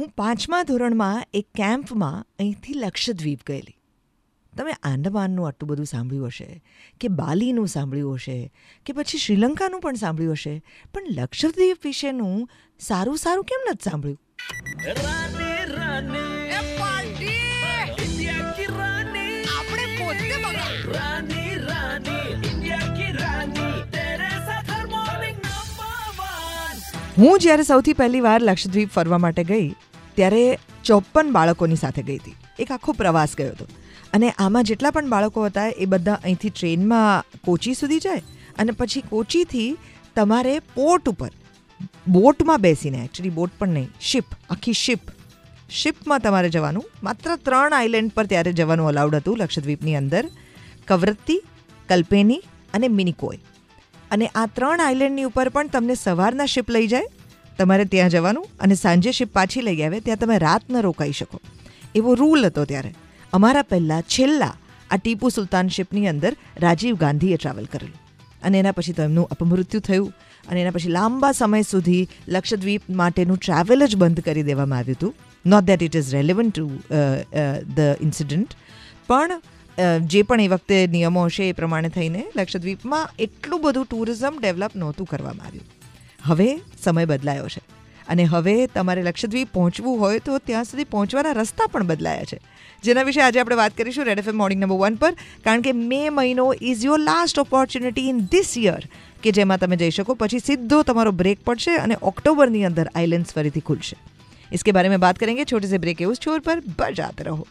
હું પાંચમા ધોરણમાં એક કેમ્પમાં અહીંથી લક્ષદ્વીપ ગયેલી. તમે આંદમાનનું આટલું બધું સાંભળ્યું હશે કે બાલીનું સાંભળ્યું હશે કે પછી શ્રીલંકાનું પણ સાંભળ્યું હશે પણ લક્ષદ્વીપ વિશેનું સારું સારું કેમ નથી સાંભળ્યું? હું જ્યારે સૌથી પહેલી વાર લક્ષદ્વીપ ફરવા માટે ગઈ ત્યારે ચોપન બાળકોની સાથે ગઈ હતી. એક આખો પ્રવાસ ગયો હતો. અને આમાં જેટલા પણ બાળકો હતા, એ બધા અહીંથી ટ્રેનમાં કોચી સુધી જાય અને પછી કોચીથી તમારે પોર્ટ ઉપર, બોટમાં બેસીને એકચ્યુઅલી બોટ પણ નહીં, શિપ, આખી શિપ, શિપમાં તમારે જવાનું. માત્ર ત્રણ આઇલેન્ડ પર ત્યારે જવાનું અલાઉડ હતું, લક્ષદ્વીપની અંદર, કવરત્તી, કલ્પેની અને મિનિકોય. અને આ ત્રણ આઇલેન્ડની ઉપર પણ તમને સવારના શિપ લઈ જાય તમારે ત્યાં જવાનું અને સાંજે શિપ પાછી લઈ આવે, ત્યાં તમે રાત ન રોકાઈ શકો. એવો રૂલ હતો ત્યારે. અમારા પહેલાં છેલ્લા આ ટીપુ સુલતાન શિપની અંદર રાજીવ ગાંધીએ ટ્રાવેલ કરેલું. અને એના પછી તો એમનું અપમૃત્યુ થયું અને એના પછી લાંબા સમય સુધી લક્ષદ્વીપ માટેનું ટ્રાવેલ જ બંધ કરી દેવામાં આવ્યું હતું. Not that it is relevant to the incident પણ જે પણ એ વખતે નિયમો હશે એ પ્રમાણે થઈને લક્ષદ્વીપમાં એટલું બધું ટુરિઝમ ડેવલપ નહોતું કરવામાં આવ્યું. હવે સમય બદલાયો છે. અને હવે તમારે લક્ષદ્વીપ પહોંચવું હોય તો ત્યાં સુધી પહોંચવાના રસ્તા પણ બદલાયા છે. જેના વિશે આજે આપણે વાત કરીશું red FM morning number one પર, કારણ કે મે મહિનો is your last opportunity in this year કે જેમાં તમે જઈ શકો, પછી સીધો તમારો બ્રેક પડશે અને ઓક્ટોબરની અંદર આઇલેન્ડ્સ ફરીથી ખુલશે. इसके बारे में बात करेंगे, छोटे સે બ્રેક એવું उस પર બજાત રહો